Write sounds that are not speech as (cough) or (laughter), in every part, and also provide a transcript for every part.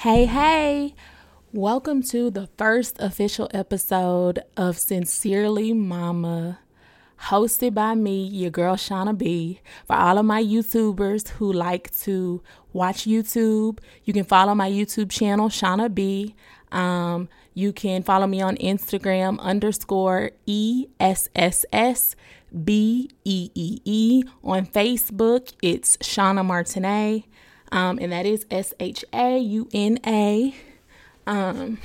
Hey, hey, welcome to the first official episode of Sincerely Mama, hosted by me, your girl Shauna B. For all of my YouTubers who like to watch YouTube, you can follow my YouTube channel, Shauna B. Um, you can follow me on Instagram underscore E S S S B E E E. On Facebook, it's Shauna Martinet um, and that is S H A U N A. Um,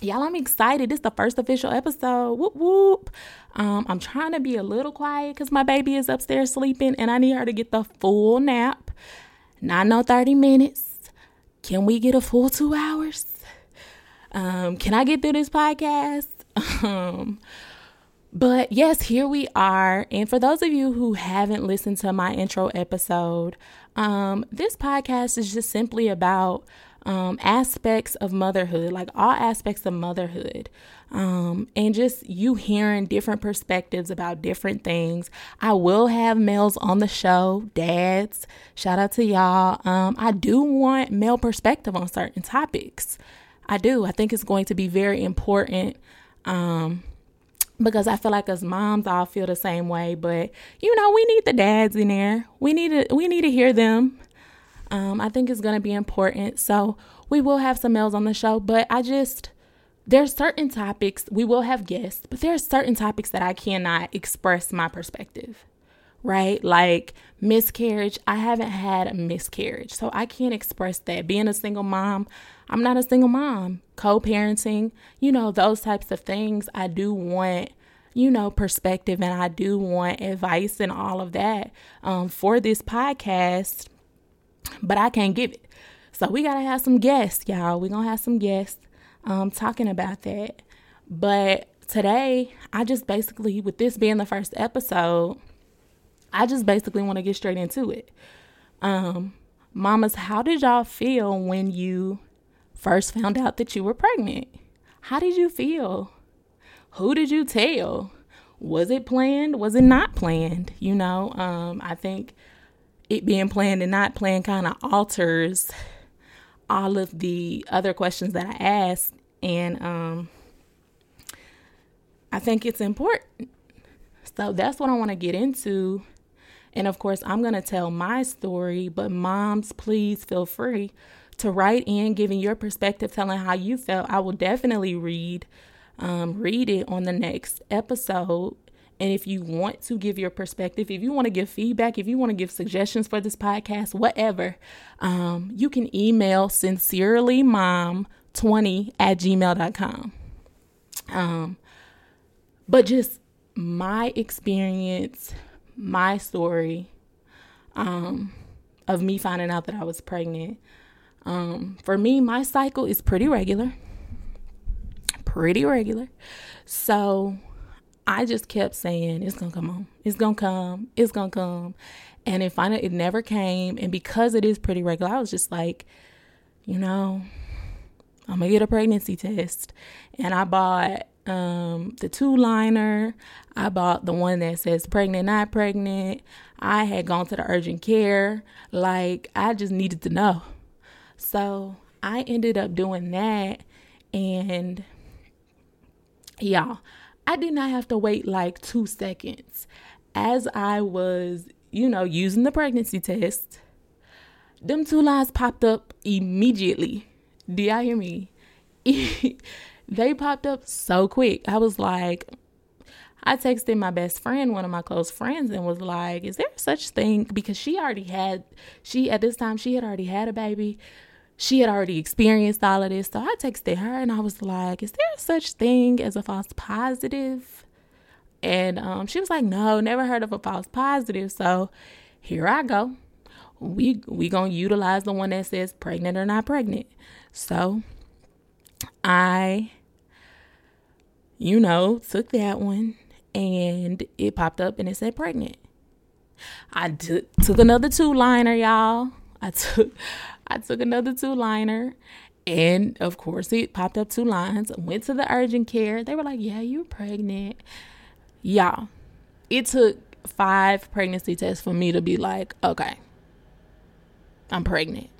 y'all, I'm excited. Is the first official episode. Whoop whoop. Um, I'm trying to be a little quiet because my baby is upstairs sleeping, and I need her to get the full nap. Not no 30 minutes. Can we get a full two hours? Um, can I get through this podcast? (laughs) Um, but yes, here we are. And for those of you who haven't listened to my intro episode, um, this podcast is just simply about um, aspects of motherhood, like all aspects of motherhood, um, and just you hearing different perspectives about different things. I will have males on the show, dads. Shout out to y'all. Um, I do want male perspective on certain topics. I do. I think it's going to be very important. Um, because I feel like as moms all feel the same way. But you know, we need the dads in there. We need to we need to hear them. Um, I think it's gonna be important. So we will have some males on the show, but I just there's certain topics we will have guests, but there are certain topics that I cannot express my perspective. Right? Like miscarriage. I haven't had a miscarriage, so I can't express that. Being a single mom, I'm not a single mom. Co parenting, you know, those types of things. I do want, you know, perspective and I do want advice and all of that um, for this podcast, but I can't give it. So we got to have some guests, y'all. We're going to have some guests um, talking about that. But today, I just basically, with this being the first episode, I just basically want to get straight into it. Um, mamas, how did y'all feel when you first found out that you were pregnant? How did you feel? Who did you tell? Was it planned? Was it not planned? You know, um, I think it being planned and not planned kind of alters all of the other questions that I asked. And um, I think it's important. So that's what I want to get into. And of course, I'm going to tell my story, but moms, please feel free to write in giving your perspective, telling how you felt. I will definitely read um, read it on the next episode. And if you want to give your perspective, if you want to give feedback, if you want to give suggestions for this podcast, whatever, um, you can email sincerelymom20 at gmail.com. Um, but just my experience, my story um, of me finding out that I was pregnant um, for me, my cycle is pretty regular. Pretty regular. So I just kept saying, it's gonna come on. It's gonna come. It's gonna come. And it finally it never came. And because it is pretty regular, I was just like, you know, I'm gonna get a pregnancy test. And I bought um, the two liner. I bought the one that says pregnant, not pregnant. I had gone to the urgent care. Like, I just needed to know. So I ended up doing that. And y'all, I did not have to wait like two seconds. As I was, you know, using the pregnancy test, them two lines popped up immediately. Do y'all hear me? (laughs) they popped up so quick. I was like, I texted my best friend, one of my close friends, and was like, Is there such thing? Because she already had, she at this time, she had already had a baby she had already experienced all of this. So I texted her and I was like, Is there such thing as a false positive? And um, she was like, No, never heard of a false positive. So here I go. We we gonna utilize the one that says pregnant or not pregnant. So I, you know, took that one and it popped up and it said pregnant. I t- took another two liner, y'all. I took I took another two liner. And of course, it popped up two lines. Went to the urgent care. They were like, Yeah, you're pregnant. Y'all, it took five pregnancy tests for me to be like, Okay, I'm pregnant.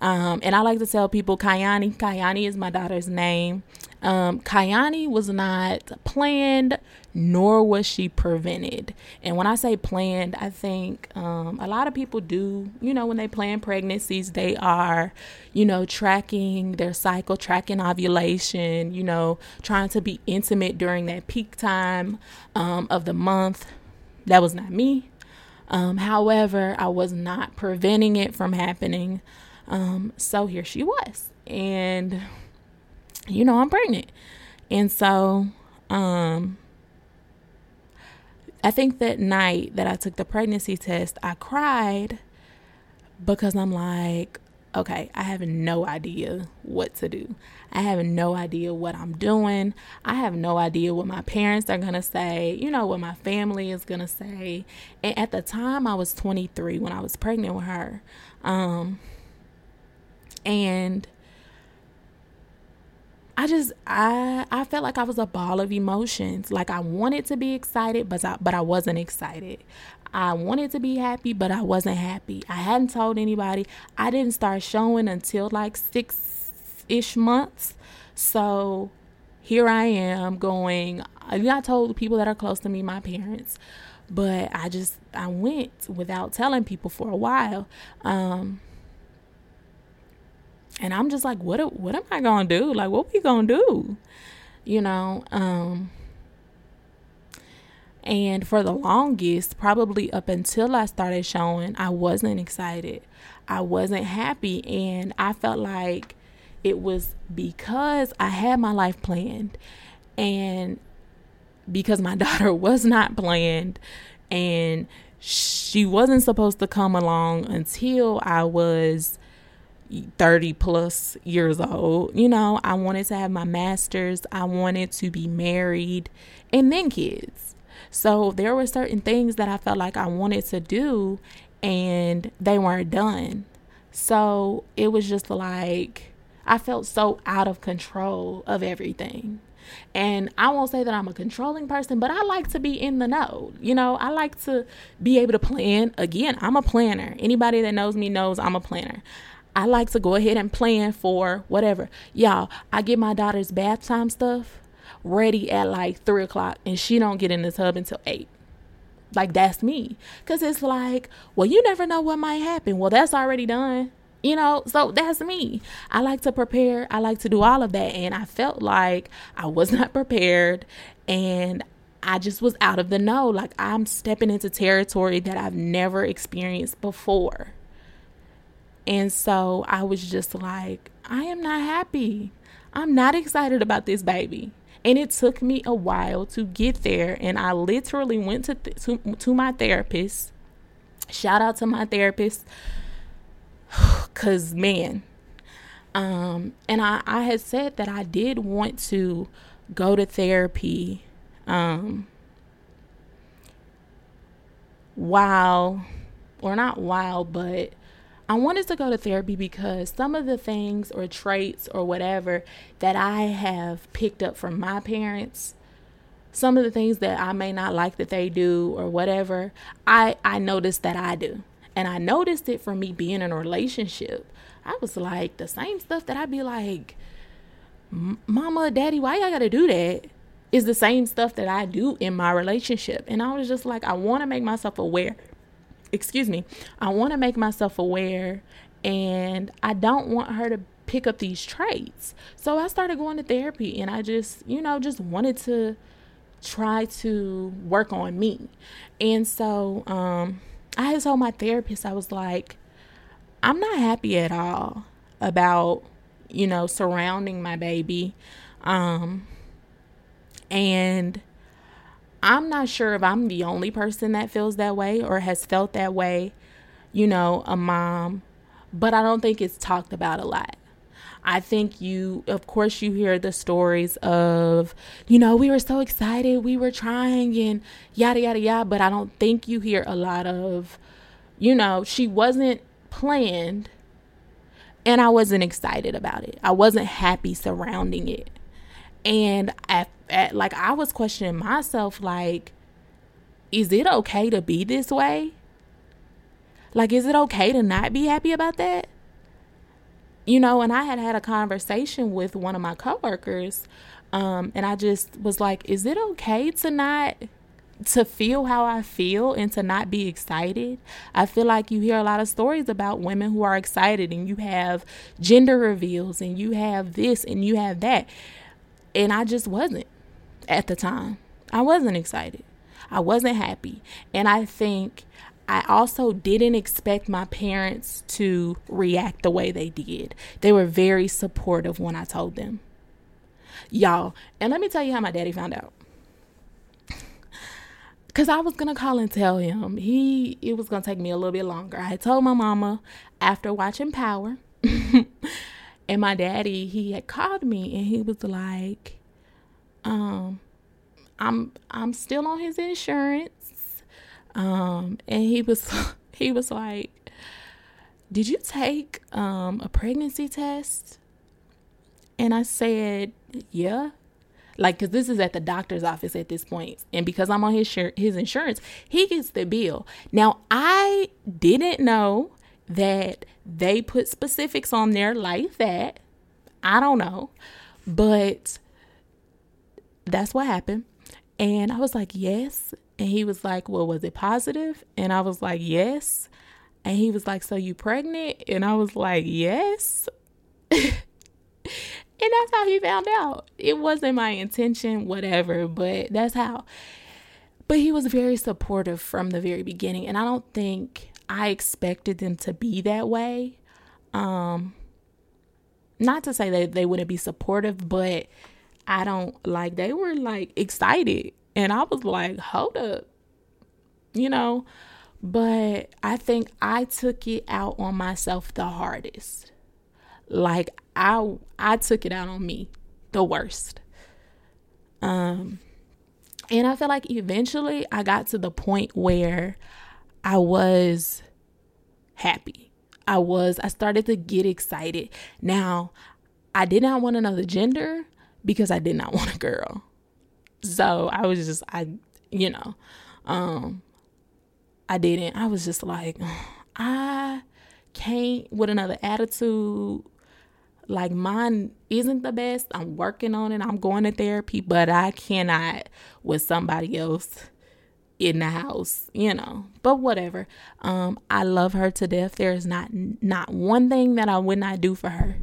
Um, and I like to tell people Kayani, Kayani is my daughter's name. Um, Kayani was not planned, nor was she prevented. And when I say planned, I think um, a lot of people do, you know, when they plan pregnancies, they are, you know, tracking their cycle, tracking ovulation, you know, trying to be intimate during that peak time um, of the month. That was not me. Um, however, I was not preventing it from happening. Um, so here she was. And you know I'm pregnant. And so um I think that night that I took the pregnancy test, I cried because I'm like, okay, I have no idea what to do. I have no idea what I'm doing. I have no idea what my parents are going to say, you know, what my family is going to say. And at the time, I was 23 when I was pregnant with her. Um, and I just I I felt like I was a ball of emotions. Like I wanted to be excited, but I, but I wasn't excited. I wanted to be happy, but I wasn't happy. I hadn't told anybody. I didn't start showing until like six ish months. So here I am going. I told the people that are close to me, my parents, but I just I went without telling people for a while. Um, and I'm just like, what what am I gonna do? Like, what we gonna do? You know, um, and for the longest, probably up until I started showing, I wasn't excited. I wasn't happy. And I felt like it was because I had my life planned and because my (laughs) daughter was not planned and she wasn't supposed to come along until I was 30 plus years old. You know, I wanted to have my master's, I wanted to be married, and then kids. So there were certain things that I felt like I wanted to do, and they weren't done. So it was just like I felt so out of control of everything. And I won't say that I'm a controlling person, but I like to be in the know. You know, I like to be able to plan. Again, I'm a planner. Anybody that knows me knows I'm a planner. I like to go ahead and plan for whatever. Y'all, I get my daughter's bath time stuff ready at like three o'clock and she don't get in the tub until eight. Like that's me. Cause it's like, well, you never know what might happen. Well, that's already done. You know, so that's me. I like to prepare. I like to do all of that. And I felt like I was (laughs) not prepared and I just was out of the know. Like I'm stepping into territory that I've never experienced before. And so I was just like, I am not happy. I'm not excited about this baby. And it took me a while to get there. And I literally went to, th- to, to my therapist. Shout out to my therapist. (sighs) Cause man, um, and I, I had said that I did want to go to therapy um, while, or not while, but I wanted to go to therapy because some of the things or traits or whatever that I have picked up from my parents, some of the things that I may not like that they do or whatever, I I noticed that I do. And I noticed it from me being in a relationship. I was like the same stuff that I'd be like, "Mama, Daddy, why y'all got to do that?" Is the same stuff that I do in my relationship. And I was just like, I want to make myself aware excuse me, I want to make myself aware and I don't want her to pick up these traits. So I started going to therapy and I just, you know, just wanted to try to work on me. And so um I had told my therapist I was like I'm not happy at all about, you know, surrounding my baby. Um and I'm not sure if I'm the only person that feels that way or has felt that way, you know, a mom, but I don't think it's talked about a lot. I think you, of course, you hear the stories of, you know, we were so excited, we were trying, and yada, yada, yada, but I don't think you hear a lot of, you know, she wasn't planned and I wasn't excited about it. I wasn't happy surrounding it. And at, at like I was questioning myself like is it okay to be this way? Like is it okay to not be happy about that? you know, and I had had a conversation with one of my coworkers, um, and I just was like, "Is it okay to not?" to feel how I feel and to not be excited. I feel like you hear a lot of stories about women who are excited and you have gender reveals and you have this and you have that. And I just wasn't at the time. I wasn't excited. I wasn't happy. And I think I also didn't expect my parents to react the way they did. They were very supportive when I told them. Y'all, and let me tell you how my daddy found out. (laughs) Cause I was gonna call and tell him. He it was gonna take me a little bit longer. I had told my mama after watching Power. (laughs) and my daddy, he had called me and he was like, um, I'm I'm still on his insurance. Um, and he was (laughs) he was like, Did you take um a pregnancy test? And I said, Yeah. Like because this is at the doctor's office at this point. And because i'm on his shir- his insurance he gets the bill. Now i didn't know that they put specifics on there like that i don't know. But that's what happened and i was like yes and he was like well was it positive? and i was like yes and he was like so you pregnant and i was like yes (laughs) And that's how he found out. It wasn't my intention, whatever, but that's how. But he was very supportive from the very beginning. And I don't think I expected them to be that way. Um, not to say that they wouldn't be supportive, but I don't like, they were like excited. And I was like, hold up, you know. But I think I took it out on myself the hardest. Like I I took it out on me the worst. Um and I feel like eventually I got to the point where I was happy. I was I started to get excited. Now, I did not want another gender because I did not want a girl. So, I was just I you know, um I didn't. I was just like (sighs) I can't with another attitude like mine isn't the best. I'm working on it. I'm going to therapy, but I cannot with somebody else in the house, you know. But whatever. Um I love her to death. There is not not one thing that I would not do for her.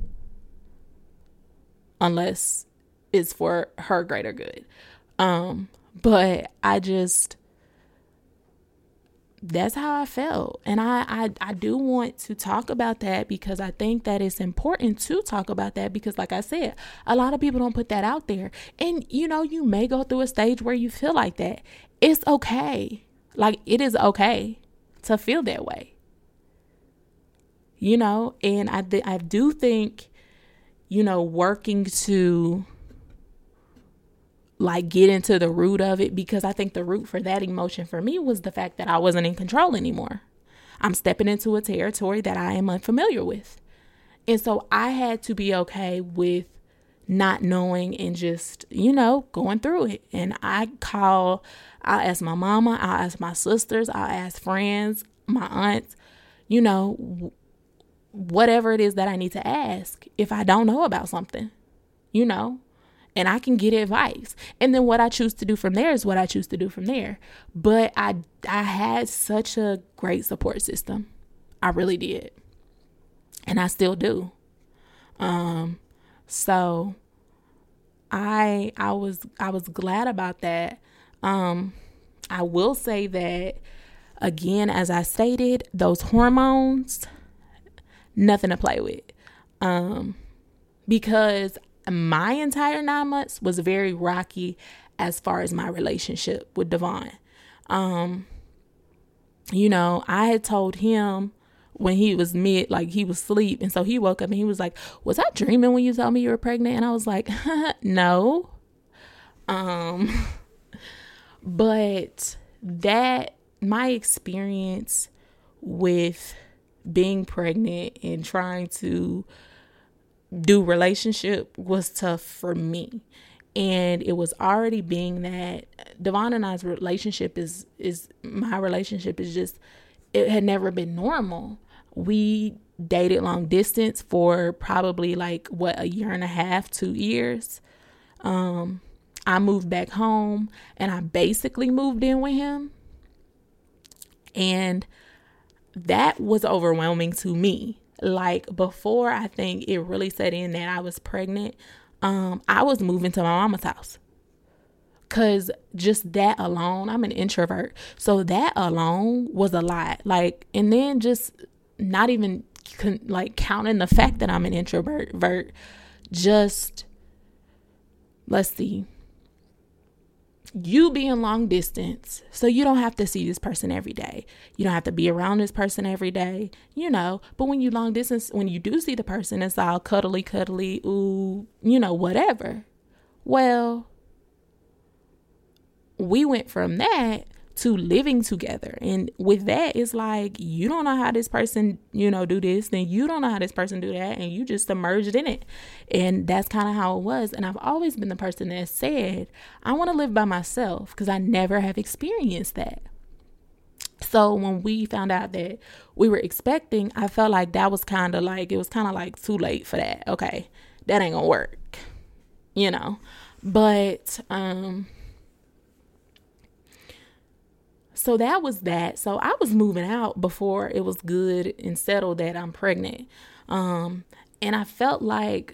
Unless it's for her greater good. Um but I just that's how I felt. And I, I I do want to talk about that because I think that it's important to talk about that because like I said, a lot of people don't put that out there. And you know, you may go through a stage where you feel like that. It's okay. Like it is okay to feel that way. You know, and I th- I do think you know, working to like get into the root of it because I think the root for that emotion for me was the fact that I wasn't in control anymore. I'm stepping into a territory that I am unfamiliar with. And so I had to be okay with not knowing and just, you know, going through it. And I call, I'll ask my mama, I'll ask my sisters, I'll ask friends, my aunts, you know, whatever it is that I need to ask if I don't know about something, you know and I can get advice. And then what I choose to do from there is what I choose to do from there. But I I had such a great support system. I really did. And I still do. Um so I I was I was glad about that. Um I will say that again as I stated, those hormones nothing to play with. Um because my entire nine months was very rocky as far as my relationship with Devon. Um, you know, I had told him when he was mid, like he was asleep, and so he woke up and he was like, "Was I dreaming when you told me you were pregnant?" And I was like, (laughs) "No." Um, (laughs) but that my experience with being pregnant and trying to do relationship was tough for me and it was already being that Devon and I's relationship is is my relationship is just it had never been normal. We dated long distance for probably like what a year and a half, two years. Um, I moved back home and I basically moved in with him. And that was overwhelming to me. Like before, I think it really set in that I was pregnant. Um, I was moving to my mama's house. Cause just that alone, I'm an introvert. So that alone was a lot. Like, and then just not even con- like counting the fact that I'm an introvert, just let's see you being long distance so you don't have to see this person every day. You don't have to be around this person every day you know but when you long distance when you do see the person it's all cuddly cuddly ooh you know whatever. Well we went from that to living together. And with that, it's like you don't know how this person, you know, do this, then you don't know how this person do that, and you just emerged in it. And that's kind of how it was. And I've always been the person that said, I want to live by myself because I never have experienced that. So when we found out that we were expecting, I felt like that was kind of like it was kind of like too late for that. Okay, that ain't gonna work, you know. But um so that was that. So I was moving out before it was good and settled that I'm pregnant. Um, and I felt like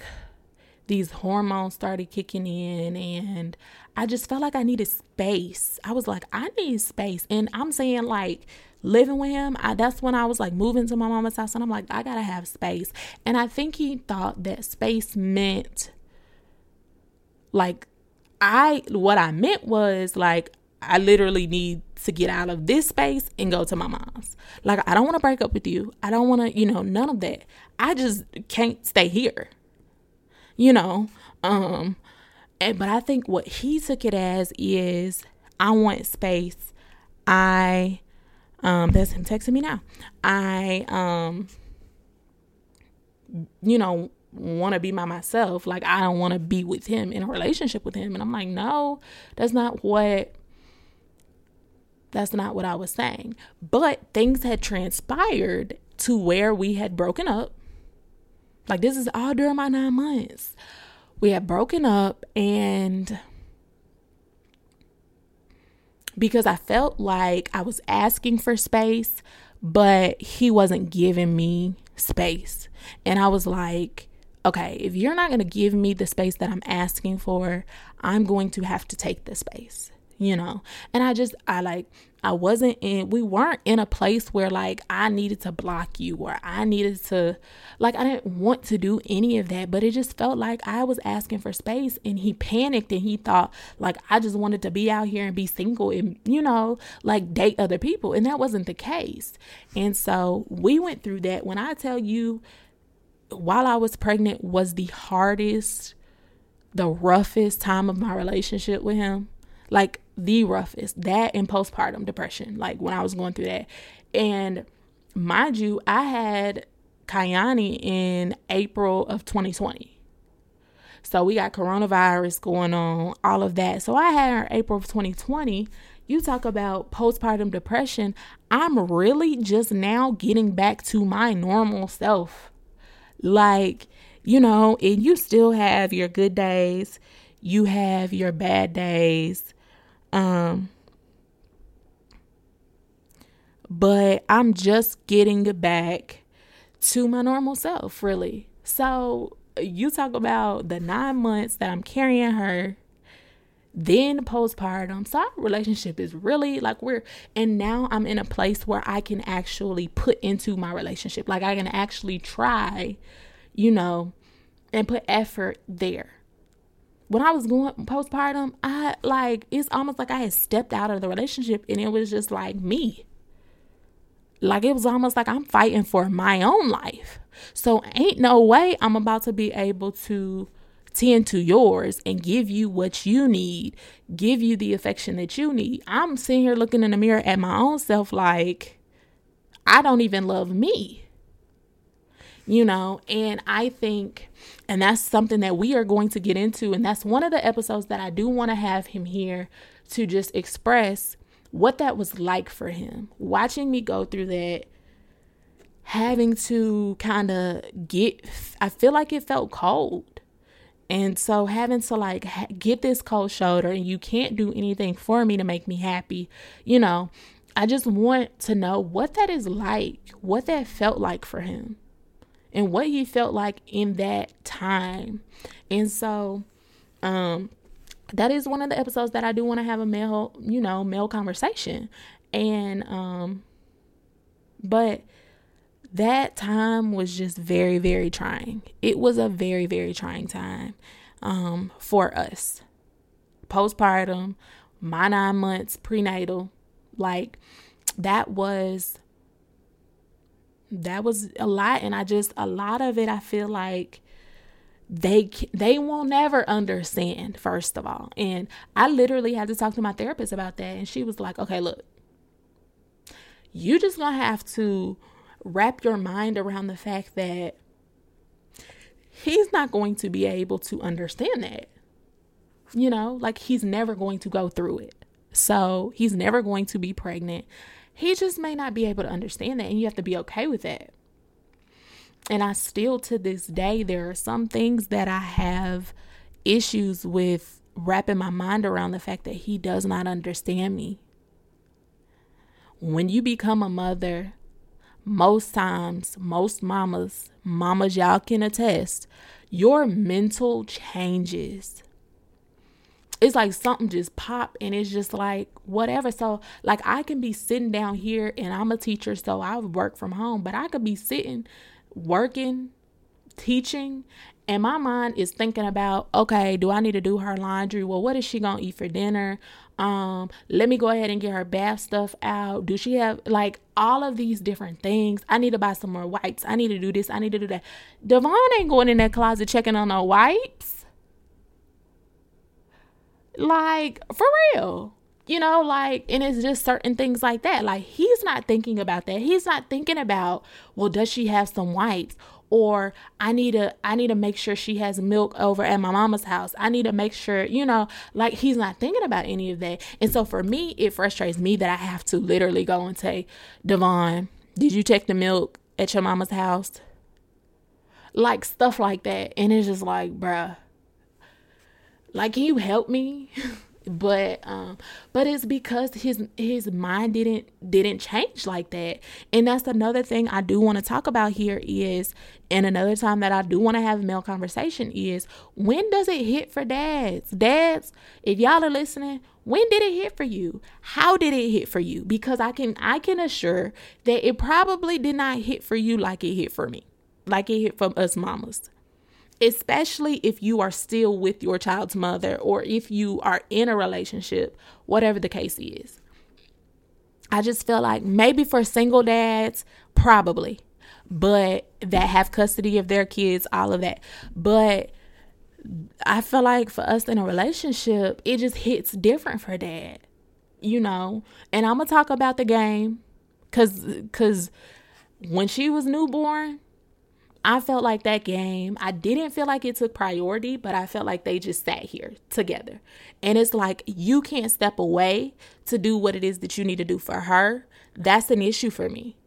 these hormones started kicking in and I just felt like I needed space. I was like, I need space. And I'm saying like living with him, I, that's when I was like moving to my mama's house and I'm like, I gotta have space. And I think he thought that space meant like I what I meant was like I literally need to get out of this space and go to my mom's. Like, I don't want to break up with you. I don't want to, you know, none of that. I just can't stay here, you know. Um, and but I think what he took it as is I want space. I, um, that's him texting me now. I, um, you know, want to be by myself. Like, I don't want to be with him in a relationship with him. And I'm like, no, that's not what that's not what I was saying. But things had transpired to where we had broken up. Like, this is all during my nine months. We had broken up, and because I felt like I was asking for space, but he wasn't giving me space. And I was like, okay, if you're not going to give me the space that I'm asking for, I'm going to have to take the space you know? And i just i like i wasn't in we weren't in a place where like i needed to block you or i needed to like i didn't want to do any of that but it just felt like i was asking for space and he panicked and he thought like i just wanted to be out here and be single and you know like date other people. And that wasn't the case. And so we went through that. When i tell you while i was pregnant was the hardest the roughest time of my relationship with him. Like the roughest. That and postpartum depression, like when I was going through that. And mind you, I had Kayani in April of 2020. So we got coronavirus going on, all of that. So I had her April of 2020. You talk about postpartum depression. I'm really just now getting back to my normal self. Like, you know, and you still have your good days, you have your bad days. Um, but I'm just getting back to my normal self, really. So you talk about the nine months that I'm carrying her, then postpartum. So our relationship is really like we're, and now I'm in a place where I can actually put into my relationship. Like I can actually try, you know, and put effort there when I was going postpartum, I like it's almost like I had stepped out of the relationship and it was just like me. Like it was almost like I'm fighting for my own life. So ain't no way I'm about to be able to tend to yours and give you what you need, give you the affection that you need. I'm sitting here looking in the mirror at my own self like I don't even love me you know? And i think and that's something that we are going to get into and that's one of the episodes that i do want to have him here to just express what that was like for him. Watching me go through that having to kind of get I feel like it felt cold. And so having to like ha- get this cold shoulder and you can't do anything for me to make me happy, you know, I just want to know what that is like, what that felt like for him, and what he felt like in that time. And so, um, that is one of the episodes that I do want to have a male, you know, male conversation. And, um, but that time was just very, very trying. It was a very, very trying time um, for us. Postpartum, my nine months prenatal, like that was that was a lot and i just a lot of it i feel like they they won't never understand first of all. And i literally had to talk to my therapist about that and she was like okay look you just gonna have to wrap your mind around the fact that he's not going to be able to understand that you know? Like he's never going to go through it. So he's never going to be pregnant. He just may not be able to understand that, and you have to be okay with that. And I still, to this day, there are some things that I have issues with wrapping my mind around the fact that he does not understand me. When you become a mother, most times, most mamas, mamas, y'all can attest, your mental changes it's like something just pop and it's just like whatever. So like I can be sitting down here and I'm a teacher, so I work from home, but I could be sitting working, teaching, and my mind is thinking about, okay, do I need to do her laundry? Well, what is she gonna eat for dinner? Um, let me go ahead and get her bath stuff out. Do she have like all of these different things? I need to buy some more wipes. I need to do this. I need to do that. Devon ain't going in that closet checking on no wipes. Like, for real. You know, like, and it's just certain things like that. Like, he's not thinking about that. He's not thinking about, well, does she have some wipes? Or I need to I need to make sure she has milk over at my mama's house. I need to make sure, you know, like he's not thinking about any of that. And so for me, it frustrates me that I have to literally go and say, Devon, did you check the milk at your mama's house? Like stuff like that. And it's just like, bruh, like can you help me (laughs) but um but it's because his his mind didn't didn't change like that. And that's another thing i do want to talk about here is and another time that i do want to have a male conversation is when does it hit for dads? Dads if y'all are listening when did it hit for you? How did it hit for you? Because i can i can assure that it probably did not hit for you like it hit for me like it hit from us mamas especially if you are still with your child's mother or if you are in a relationship, whatever the case is. I just feel like maybe for single dads, probably, but that have custody of their kids, all of that. But I feel like for us in a relationship, it just hits different for dad, you know. And I'm gonna talk about the game, cause, cause when she was newborn, I felt like that game, I didn't feel like it took priority, but I felt like they just sat here together. And it's like you can't step away to do what it is that you need to do for her. That's an issue for me.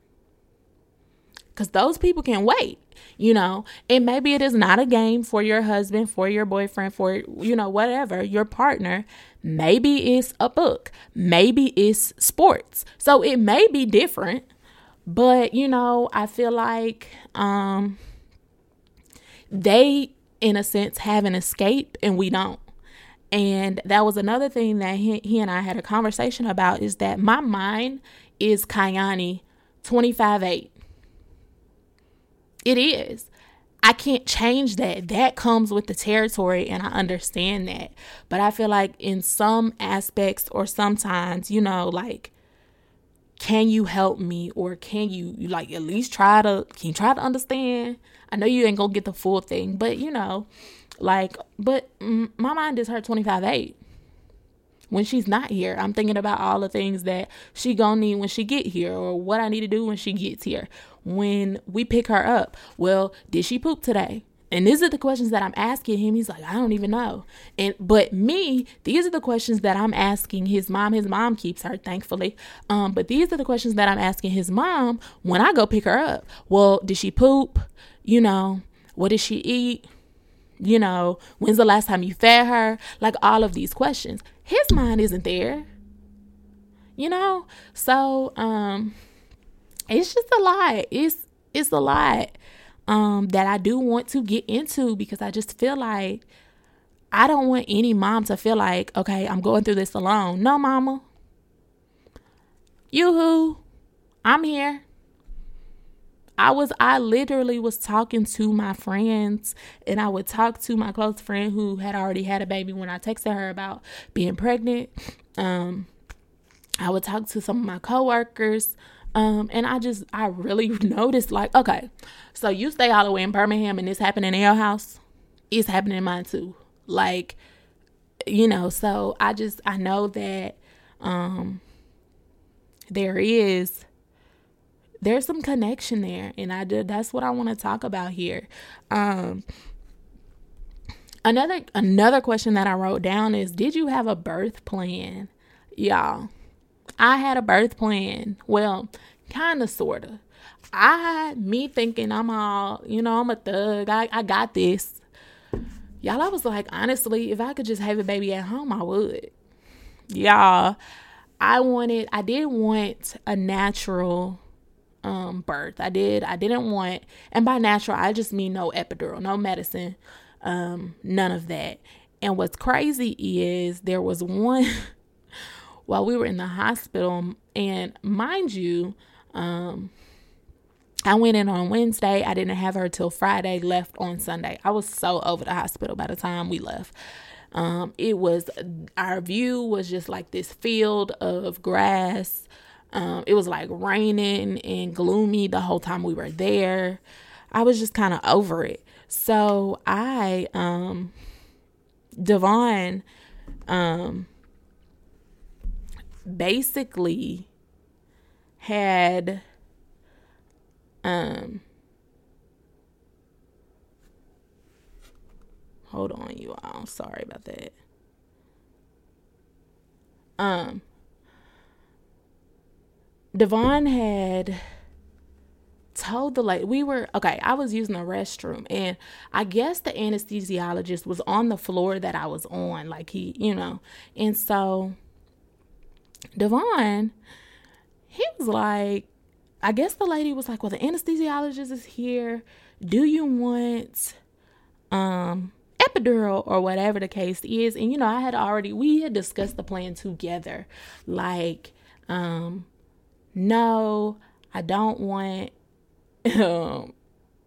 Because those people can wait, you know, and maybe it is not a game for your husband, for your boyfriend, for, you know, whatever, your partner. Maybe it's a book, maybe it's sports. So it may be different but, you know, I feel like um, they, in a sense, have an escape and we don't. And that was another thing that he, he and I had a conversation about is that my mind is Kayani 25 8. It is. I can't change that. That comes with the territory, and I understand that. But I feel like in some aspects, or sometimes, you know, like can you help me or can you, like at least try to can you try to understand? I know you ain't gonna get the full thing but you know like but my mind is her 25 8 when she's not here i'm thinking about all the things that she gonna need when she get here or what i need to do when she gets here. When we pick her up well did she poop today And these are the questions that I'm asking him. He's like, I don't even know. And but me, these are the questions that I'm asking his mom. His mom keeps her, thankfully. Um, but these are the questions that I'm asking his mom when I go pick her up. Well, did she poop? You know, what did she eat? You know, when's the last time you fed her? Like all of these questions. His mind isn't there. You know? So, um, it's just a lot. It's it's a lot um, that I do want to get into because I just feel like I don't want any mom to feel like, okay, I'm going through this alone. No, mama. Yoo-hoo. I'm here. I was I literally was talking to my friends and I would talk to my close friend who had already had a baby when I texted her about being pregnant. Um I would talk to some of my coworkers um, and I just, I really (laughs) noticed like, okay, so you stay all the way in Birmingham and this happening in your house, it's happening in mine too. Like, you know, so I just, I know that, um, there is, there's some connection there. And I did, that's what I want to talk about here. Um, another, another question that I wrote down is, did you have a birth plan? Y'all I had a birth plan. Well, kind of, sort of. I, me thinking I'm all, you know, I'm a thug. I, I got this. Y'all, I was like, honestly, if I could just have a baby at home, I would. Y'all, I wanted, I did want a natural um, birth. I did. I didn't want, and by natural, I just mean no epidural, no medicine, um, none of that. And what's crazy is there was (laughs) one while we were in the hospital. And mind you, um, I went in on Wednesday. I didn't have her till Friday, left on Sunday. I was so over the hospital by the time we left. Um, it was our view was just like this field of grass. Um, it was like raining and gloomy the whole time we were there. I was just kind of over it. So I, um, Devon, um, basically had um hold on you all. Sorry about that. Um devon had told the lady we were okay i was using the restroom and i guess the anesthesiologist was on the floor that i was on like he you know and so Devon, he was like, I guess the lady was like, Well, the anesthesiologist is here. Do you want um epidural or whatever the case is? And you know, I had already we had discussed the plan together. Like, um, no, I don't want um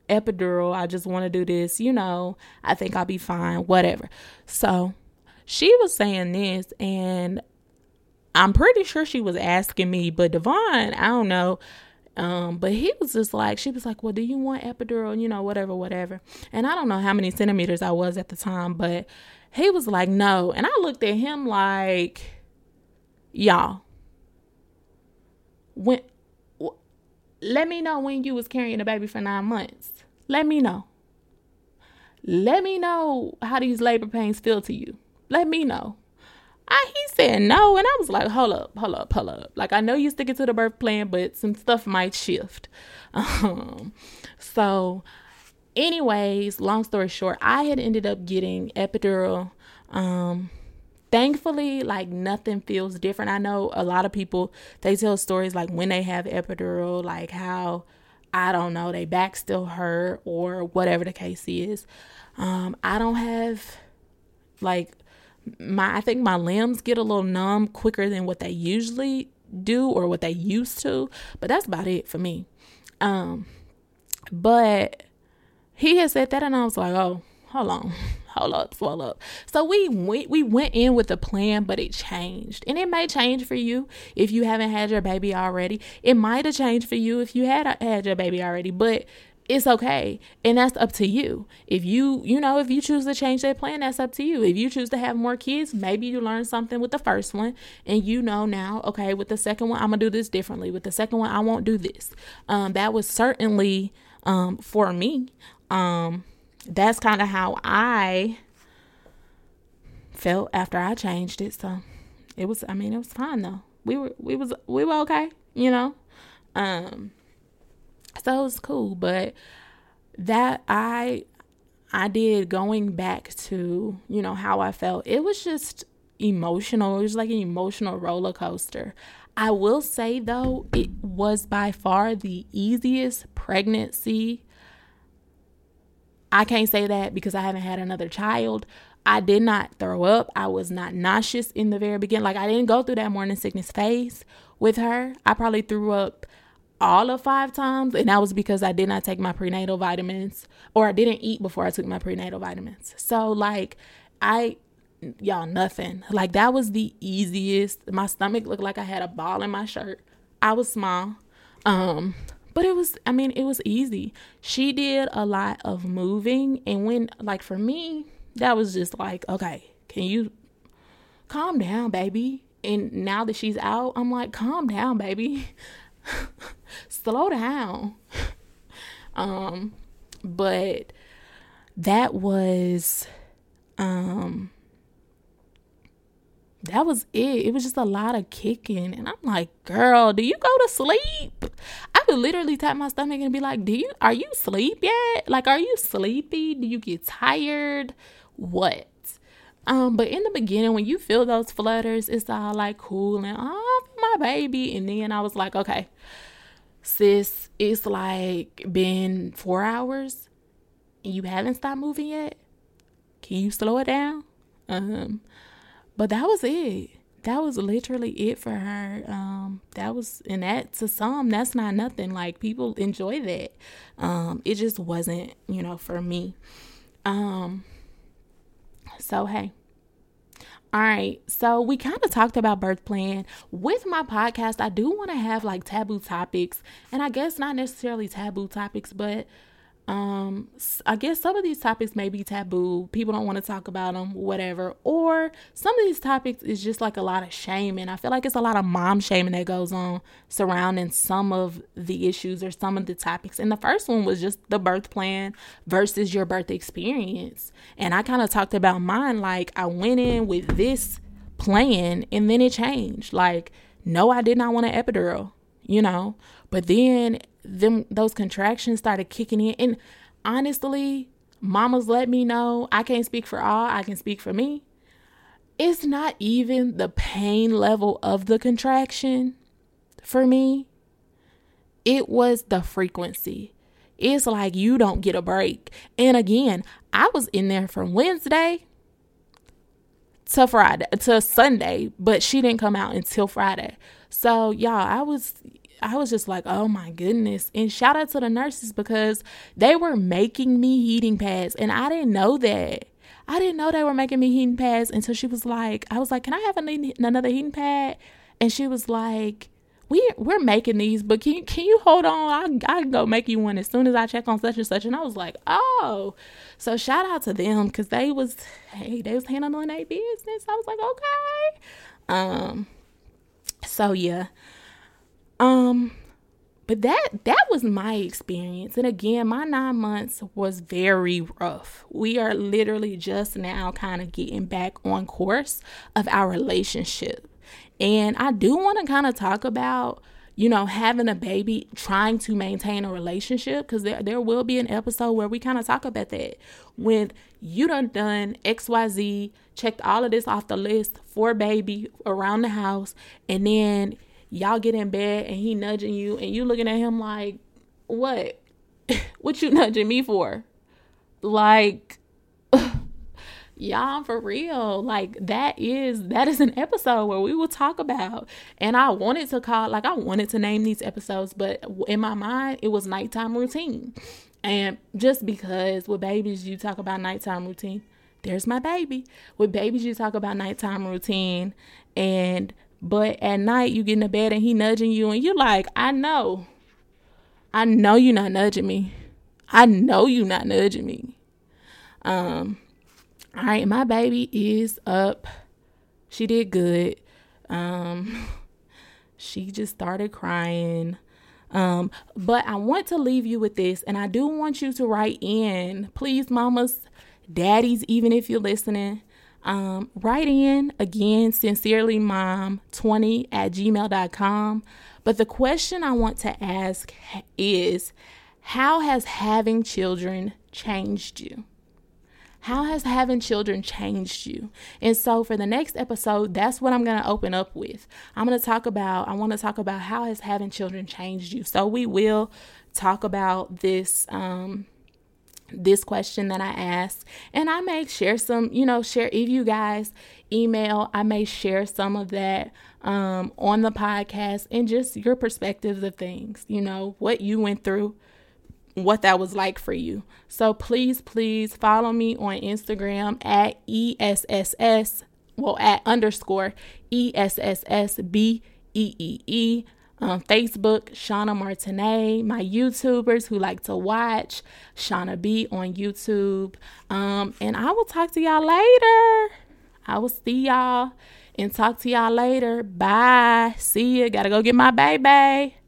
epidural. I just want to do this, you know, I think I'll be fine, whatever. So she was saying this, and I'm pretty sure she was asking me, but Devon, I don't know. Um, but he was just like, she was like, well, do you want epidural? You know, whatever, whatever. And I don't know how many centimeters I was at the time, but he was like, no. And I looked at him like, y'all, when, w- let me know when you was carrying a baby for nine months. Let me know. Let me know how these labor pains feel to you. Let me know. I, he said no, and I was like, hold up, hold up, hold up. Like I know you sticking to the birth plan, but some stuff might shift. (laughs) Um, so, anyways, long story short, I had ended up getting epidural. Um, thankfully, like nothing feels different. I know a lot of people they tell stories like when they have epidural, like how I don't know, they back still hurt or whatever the case is. Um, I don't have like my I think my limbs get a little numb quicker than what they usually do or what they used to, but that's about it for me. Um but he had said that and I was like, "Oh, hold on. (laughs) Hold up, swallow up. So we went we went in with a plan, but it changed. And it may change for you if you haven't had your baby already. It might have changed for you if you had had your baby already, but it's okay. And that's up to you. If you you know if you choose to change that plan that's up to you. If you choose to have more kids maybe you learn something with the first one. And you know now okay with the second one i'm gonna do this differently. With the second one i won't do this. Um, that was certainly um, for me. Um, that's kind of how I felt after I changed it. So it was I mean, it was fine though. We were we was we were okay, you know. Um so it was cool, but that I I did going back to, you know, how I felt. It was just emotional. It was like an emotional roller coaster. I will say though, it was by far the easiest pregnancy. I can't say that because I haven't had another child. I did not throw up. I was not nauseous in the very beginning. Like I didn't go through that morning sickness phase with her. I probably threw up all of five times, and that was because I did not take my prenatal vitamins or I didn't eat before I took my prenatal vitamins. So, like, I, y'all, nothing. Like, that was the easiest. My stomach looked like I had a ball in my shirt. I was small. Um, but it was, I mean, it was easy. She did a lot of moving, and when, like, for me, that was just like, okay, can you calm down, baby? And now that she's out, I'm like, calm down, baby. (laughs) (laughs) slow down. (laughs) um, but that was um that was it. It was just a lot of kicking. And I'm like, girl, do you go to sleep? I would literally tap my stomach and be like, Do you are you sleep yet? Like, are you sleepy? Do you get tired? What? Um, but in the beginning, when you feel those flutters, it's all like cool and oh my baby. And then I was like, okay, sis, it's like been four hours and you haven't stopped moving yet. Can you slow it down? Um, but that was it. That was literally it for her. Um, that was, and that to some, that's not nothing. Like people enjoy that. Um, it just wasn't, you know, for me. Um, so hey, all right, so we kind of talked about birth plan. With my podcast, I do want to have like taboo topics, and I guess not necessarily taboo topics, but um i guess some of these topics may be taboo. People don't want to talk about them whatever. Or some of these topics is just like a lot of shaming. I feel like it's a lot of mom shaming that goes on surrounding some of the issues or some of the topics. And the first one was just the birth plan versus your birth experience. And i kind of talked about mine like i went in with this plan and then it changed. Like no i did not want an epidural you know? But then them those contractions started kicking in. And honestly mamas let me know i can't speak for all i can speak for me. It's not even the pain level of the contraction for me. It was the frequency. It's like you don't get a break. And again i was in there from wednesday to friday to sunday but she didn't come out until friday. So y'all i was I was just like, oh my goodness. And shout out to the nurses because they were making me heating pads and I didn't know that. I didn't know they were making me heating pads until she was like, I was like, can I have another heating pad? And she was like, we we're making these, but can you, can you hold on? I I can go make you one as soon as I check on such and such. And I was like, oh, so shout out to them because they was hey they was handling their business. I was like, okay, um, so yeah, um, but that that was my experience. And again, my nine months was very rough. We are literally just now kind of getting back on course of our relationship. And I do want to kind of talk about you know, having a baby, trying to maintain a relationship, because there, there will be an episode where we kind of talk about that. When you done done XYZ, checked all of this off the list for baby around the house, and then y'all get in bed and he nudging you and you looking at him like, what? (laughs) what you nudging me for? Like, (laughs) y'all for real like that is that is an episode where we will talk about and i wanted to call like i wanted to name these episodes but in my mind it was nighttime routine and just because with babies you talk about nighttime routine there's my baby with babies you talk about nighttime routine and but at night you get in the bed and he nudging you and you're like, I know. I know you're not nudging me. I know you're not nudging me. Um all right, my baby is up. She did good. Um (laughs) she just started crying. Um, but I want to leave you with this, and I do want you to write in, please, mamas, daddies, even if you're listening. Um, write in again, sincerely mom 20 at gmail.com. But the question I want to ask is how has having children changed you? How has having children changed you? And so for the next episode, that's what I'm going to open up with. I'm going to talk about, I want to talk about how has having children changed you. So we will talk about this um this question that I asked and I may share some, you know, share if you guys email, I may share some of that um on the podcast and just your perspectives of things, you know, what you went through what that was like for you. So please, please follow me on Instagram at ESSS, well, at underscore ESSSBEEE. Um, Facebook, Shauna Martinet, my YouTubers who like to watch, Shauna B on YouTube. Um, and I will talk to y'all later. I will see y'all and talk to y'all later. Bye. See ya. Gotta go get my baby.